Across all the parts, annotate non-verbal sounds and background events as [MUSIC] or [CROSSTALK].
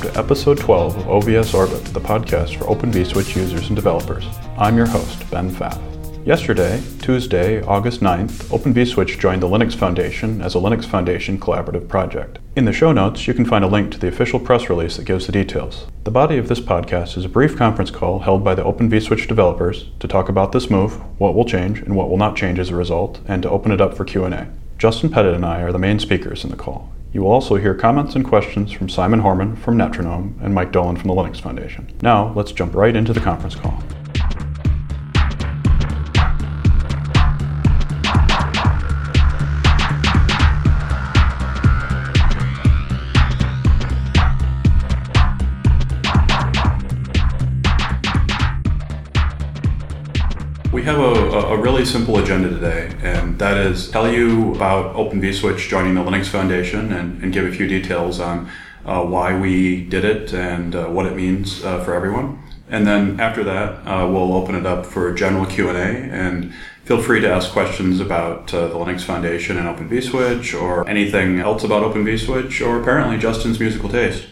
welcome to episode 12 of OVS Orbit, the podcast for Open vSwitch users and developers. I'm your host, Ben Pfaff. Yesterday, Tuesday, August 9th, Open vSwitch joined the Linux Foundation as a Linux Foundation collaborative project. In the show notes, you can find a link to the official press release that gives the details. The body of this podcast is a brief conference call held by the Open vSwitch developers to talk about this move, what will change and what will not change as a result, and to open it up for Q&A. Justin Pettit and I are the main speakers in the call. You will also hear comments and questions from Simon Horman from Netronome and Mike Dolan from the Linux Foundation. Now, let's jump right into the conference call. Really simple agenda today, and that is tell you about Open vSwitch joining the Linux Foundation and, and give a few details on uh, why we did it and uh, what it means uh, for everyone. And then after that, uh, we'll open it up for general Q&A and feel free to ask questions about uh, the Linux Foundation and Open vSwitch or anything else about Open vSwitch or apparently Justin's musical taste.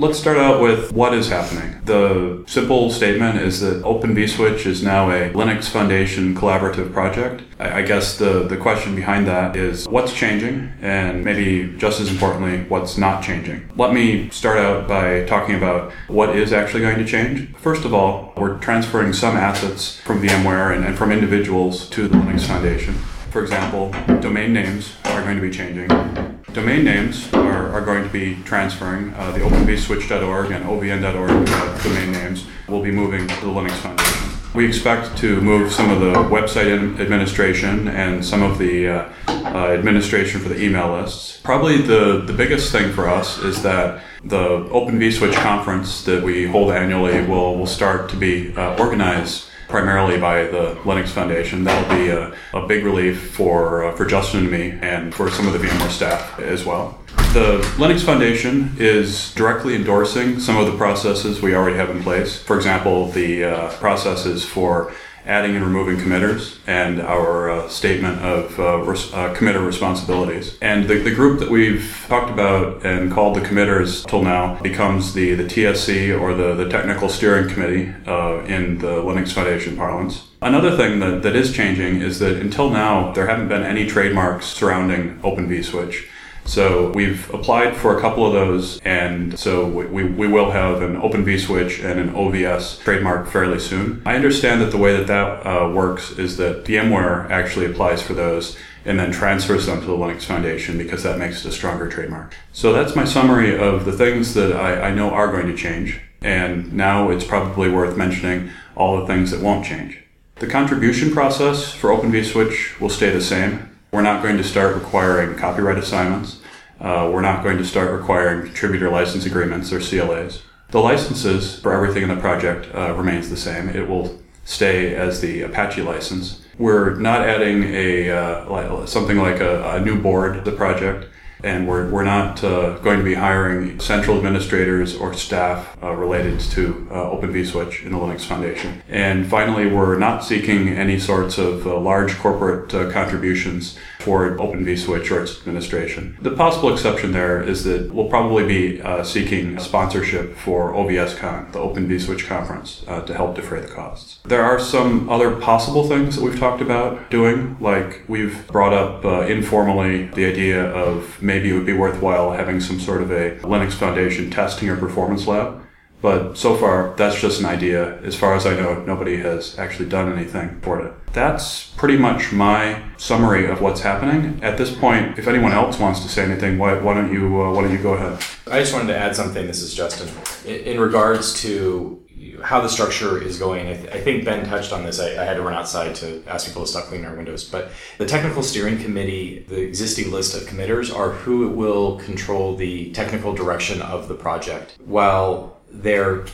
Let's start out with what is happening. The simple statement is that Open vSwitch is now a Linux Foundation collaborative project. I guess the, the question behind that is what's changing and maybe just as importantly, what's not changing. Let me start out by talking about what is actually going to change. First of all, we're transferring some assets from VMware and, and from individuals to the Linux Foundation. For example, domain names are going to be changing domain names are, are going to be transferring. Uh, the openvswitch.org and ovn.org domain names will be moving to the Linux Foundation. We expect to move some of the website administration and some of the uh, uh, administration for the email lists. Probably the, the biggest thing for us is that the Open vSwitch conference that we hold annually will, will start to be uh, organized primarily by the Linux Foundation. That'll be a, a big relief for, uh, for Justin and me and for some of the VMware staff as well. The Linux Foundation is directly endorsing some of the processes we already have in place. For example, the uh, processes for adding and removing committers and our uh, statement of uh, res- uh, committer responsibilities. And the, the group that we've talked about and called the committers till now becomes the, the TSC or the, the Technical Steering Committee uh, in the Linux Foundation parlance. Another thing that, that is changing is that until now, there haven't been any trademarks surrounding Open vSwitch. So we've applied for a couple of those, and so we, we will have an Open vSwitch and an OVS trademark fairly soon. I understand that the way that that uh, works is that VMware actually applies for those and then transfers them to the Linux Foundation because that makes it a stronger trademark. So that's my summary of the things that I, I know are going to change. And now it's probably worth mentioning all the things that won't change. The contribution process for Open vSwitch will stay the same. We're not going to start requiring copyright assignments. Uh, we're not going to start requiring contributor license agreements or CLAs. The licenses for everything in the project uh, remains the same. It will stay as the Apache license. We're not adding a uh, something like a, a, new board to the project and we're, we're not uh, going to be hiring central administrators or staff uh, related to uh, Open vSwitch in the Linux Foundation. And finally, we're not seeking any sorts of uh, large corporate uh, contributions for Open vSwitch or its administration. The possible exception there is that we'll probably be uh, seeking sponsorship for OVSCon, the Open vSwitch conference, to help defray the costs. There are some other possible things that we've talked about doing, like we've brought up informally the idea of maybe it would be worthwhile having some sort of a Linux Foundation testing or performance lab. But so far, that's just an idea. As far as I know, nobody has actually done anything for it. That's pretty much my summary of what's happening. At this point, if anyone else wants to say anything, why, why don't you uh, why don't you go ahead? I just wanted to add something. This is Justin. In, regards to how the structure is going. I, th- I think Ben touched on this. I, I, had to run outside to ask people to stop cleaning our windows. But the technical steering committee, the existing list of committers, are who will control the technical direction of the project. While there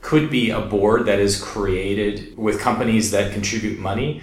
could be a board that is created with companies that contribute money,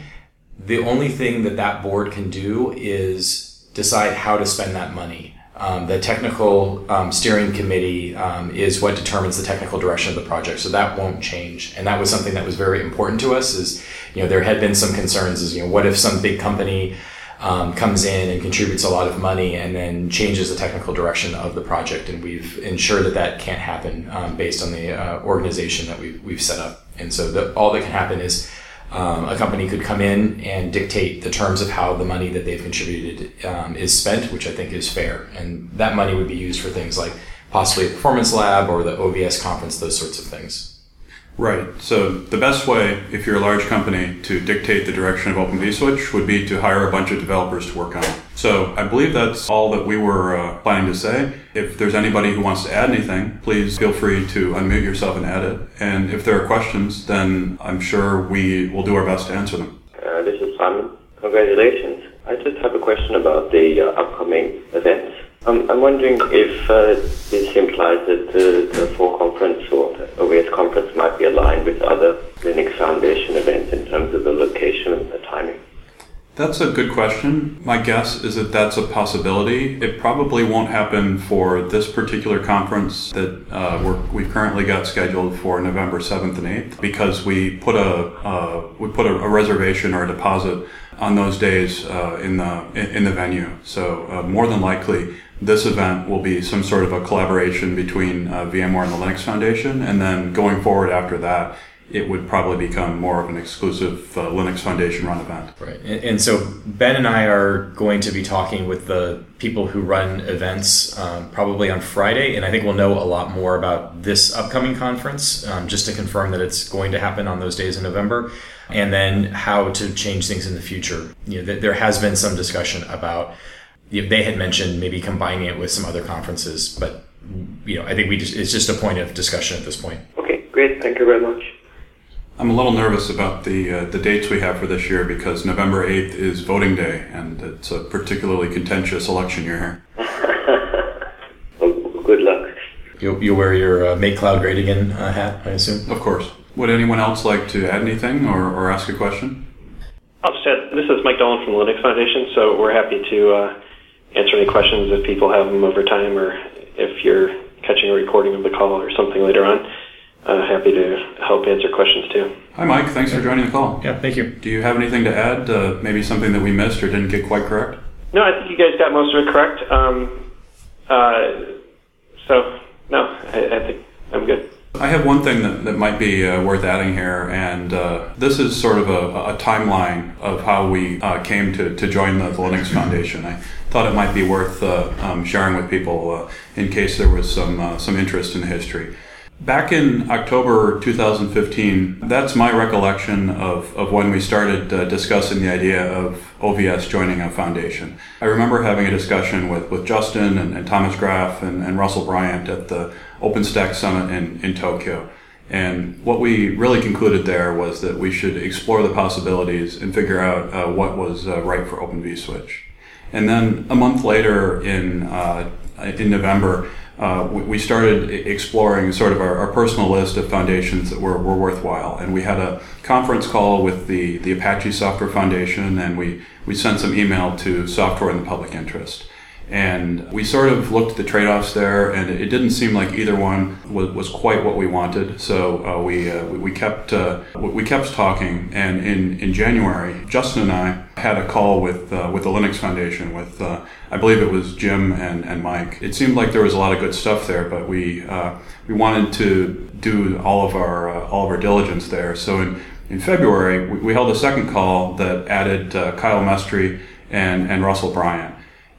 the only thing that that board can do is decide how to spend that money. Um, the technical um, steering committee um, is what determines the technical direction of the project, so that won't change. And that was something that was very important to us. Is you know there had been some concerns. Is you know what if some big company um, comes in and contributes a lot of money and then changes the technical direction of the project. And we've ensured that that can't happen um, based on the uh, organization that we've, we've set up. And so the, all that can happen is um, a company could come in and dictate the terms of how the money that they've contributed um, is spent, which I think is fair. And that money would be used for things like possibly a performance lab or the OVS conference, those sorts of things. Right. So the best way, if you're a large company, to dictate the direction of Open vSwitch would be to hire a bunch of developers to work on it. So I believe that's all that we were uh, planning to say. If there's anybody who wants to add anything, please feel free to unmute yourself and add it. And if there are questions, then I'm sure we will do our best to answer them. Uh, this is Simon. Congratulations. I just have a question about the uh, upcoming events. Um, I'm wondering if uh, this implies that the, the fall conference or the OVS conference might be aligned with other Linux Foundation events in terms of the location and the timing. That's a good question. My guess is that that's a possibility. It probably won't happen for this particular conference that uh, we have currently got scheduled for November 7th and 8th because we put a uh, we put a, a, reservation or a deposit on those days uh, in the in the venue. So uh, more than likely, this event will be some sort of a collaboration between uh, VMware and the Linux Foundation, and then going forward after that, it would probably become more of an exclusive uh, Linux Foundation run event. Right. And, and, so Ben and I are going to be talking with the people who run events um, probably on Friday, and I think we'll know a lot more about this upcoming conference um, just to confirm that it's going to happen on those days in November, and then how to change things in the future. You know, th- there has been some discussion about. You know, they had mentioned maybe combining it with some other conferences, but you know, I think we just it's just a point of discussion at this point. Okay, great. Thank you very much. I'm a little nervous about the uh, the dates we have for this year because November 8th is voting day, and it's a particularly contentious election year here. [LAUGHS] well, good luck. You'll, you'll wear your uh, Make Cloud Great Again uh, hat, I assume? Of course. Would anyone else like to add anything or, or ask a question? I'll just add, this is Mike Dolan from the Linux Foundation, so we're happy to uh, answer any questions if people have them over time or if you're catching a recording of the call or something later on uh, happy to help answer questions too. Hi, Mike. Thanks for joining the call. Yeah, thank you. Do you have anything to add? Uh, maybe something that we missed or didn't get quite correct? No, I think you guys got most of it correct. Um, uh, so, no, I, I, think I'm good. I have one thing that, that might be uh, worth adding here, and uh, this is sort of a, a timeline of how we uh, came to, to join the, the Linux Foundation. I thought it might be worth um, sharing with people in case there was some, some interest in the history. Back in October 2015, that's my recollection of, of when we started uh, discussing the idea of OVS joining a foundation. I remember having a discussion with, with Justin and, and Thomas Graf and, and, Russell Bryant at the OpenStack Summit in, in Tokyo. And what we really concluded there was that we should explore the possibilities and figure out uh, what was uh, right for Open vSwitch. And then a month later in, uh, in November, uh, we, started exploring sort of our, our, personal list of foundations that were, were worthwhile. And we had a conference call with the, the Apache Software Foundation, and we, we sent some email to software in the public interest. And we sort of looked at the trade offs there, and it didn't seem like either one was, was quite what we wanted. So uh, we, uh, we kept uh, we kept talking, and in, in January, Justin and I had a call with uh, with the Linux Foundation with uh, I believe it was Jim and, and Mike. It seemed like there was a lot of good stuff there, but we uh, we wanted to do all of our all of our diligence there. So in in February, we, we held a second call that added Kyle Mestery and and Russell Bryant.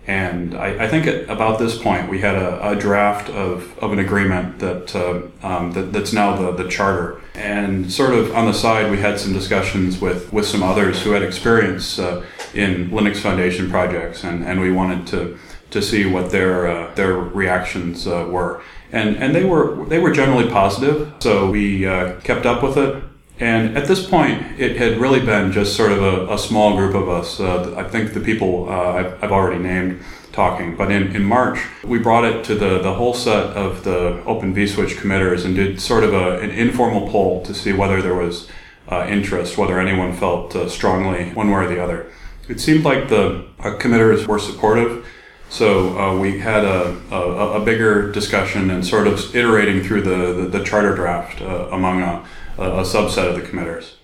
And I, I, think at about this point we had a, a draft of, of an agreement that, uh, um, that that's now the, the charter. And sort of on the side, we had some discussions with, with some others who had experience uh, in Linux Foundation projects, and, and we wanted to to see what their uh, their reactions uh, were. And and they were they were generally positive. So we uh, kept up with it. And at this point, it had really been just sort of a, a small group of us. Uh, I think the people uh, I've, I've, already named talking. But in, in March, we brought it to the, the whole set of the Open vSwitch committers and did sort of a, an informal poll to see whether there was uh, interest, whether anyone felt uh, strongly one way or the other. It seemed like the uh, committers were supportive. So uh, we had a, a, a, bigger discussion and sort of iterating through the, the, the charter draft uh, among a, a, subset of the committers.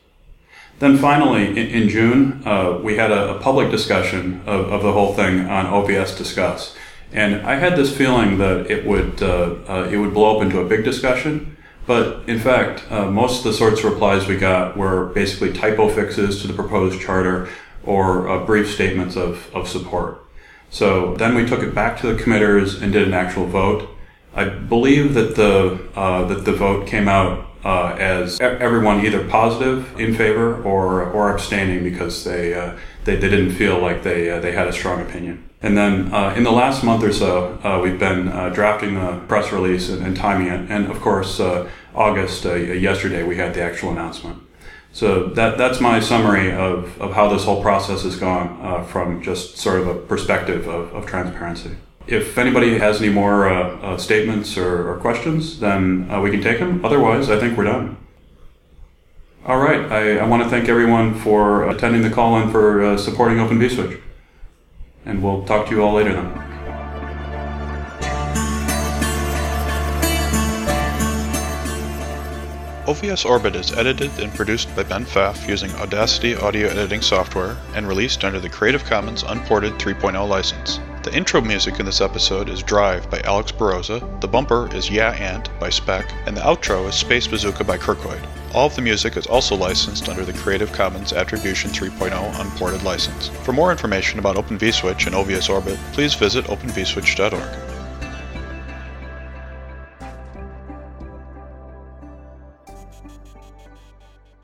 Then finally, in, in June, uh, we had a, a, public discussion of, of the whole thing on OVS Discuss. And I had this feeling that it would, uh, uh, it would blow up into a big discussion. But in fact, uh, most of the sorts of replies we got were basically typo fixes to the proposed charter or uh, brief statements of, of support. So then we took it back to the committers and did an actual vote. I believe that the uh, that the vote came out uh, as everyone either positive in favor or or abstaining because they uh, they, they didn't feel like they uh, they had a strong opinion. And then uh, in the last month or so, uh, we've been drafting the press release and, and, timing it. And of course, August yesterday we had the actual announcement. So that that's my summary of, of how this whole process has gone uh, from just sort of a perspective of, of transparency. If anybody has any more uh, uh, statements or, or, questions, then uh, we can take them. Otherwise, I think we're done. All right. I, I want to thank everyone for attending the call and for uh, supporting Open vSwitch. And we'll talk to you all later then. OVS Orbit is edited and produced by Ben Pfaff using Audacity audio editing software and released under the Creative Commons Unported 3.0 license. The intro music in this episode is Drive by Alex Beroza, the bumper is Yeah Ant by Spec, and the outro is Space Bazooka by Kirkoid. All of the music is also licensed under the Creative Commons Attribution 3.0 Unported license. For more information about Open vSwitch and OVS Orbit, please visit openvswitch.org.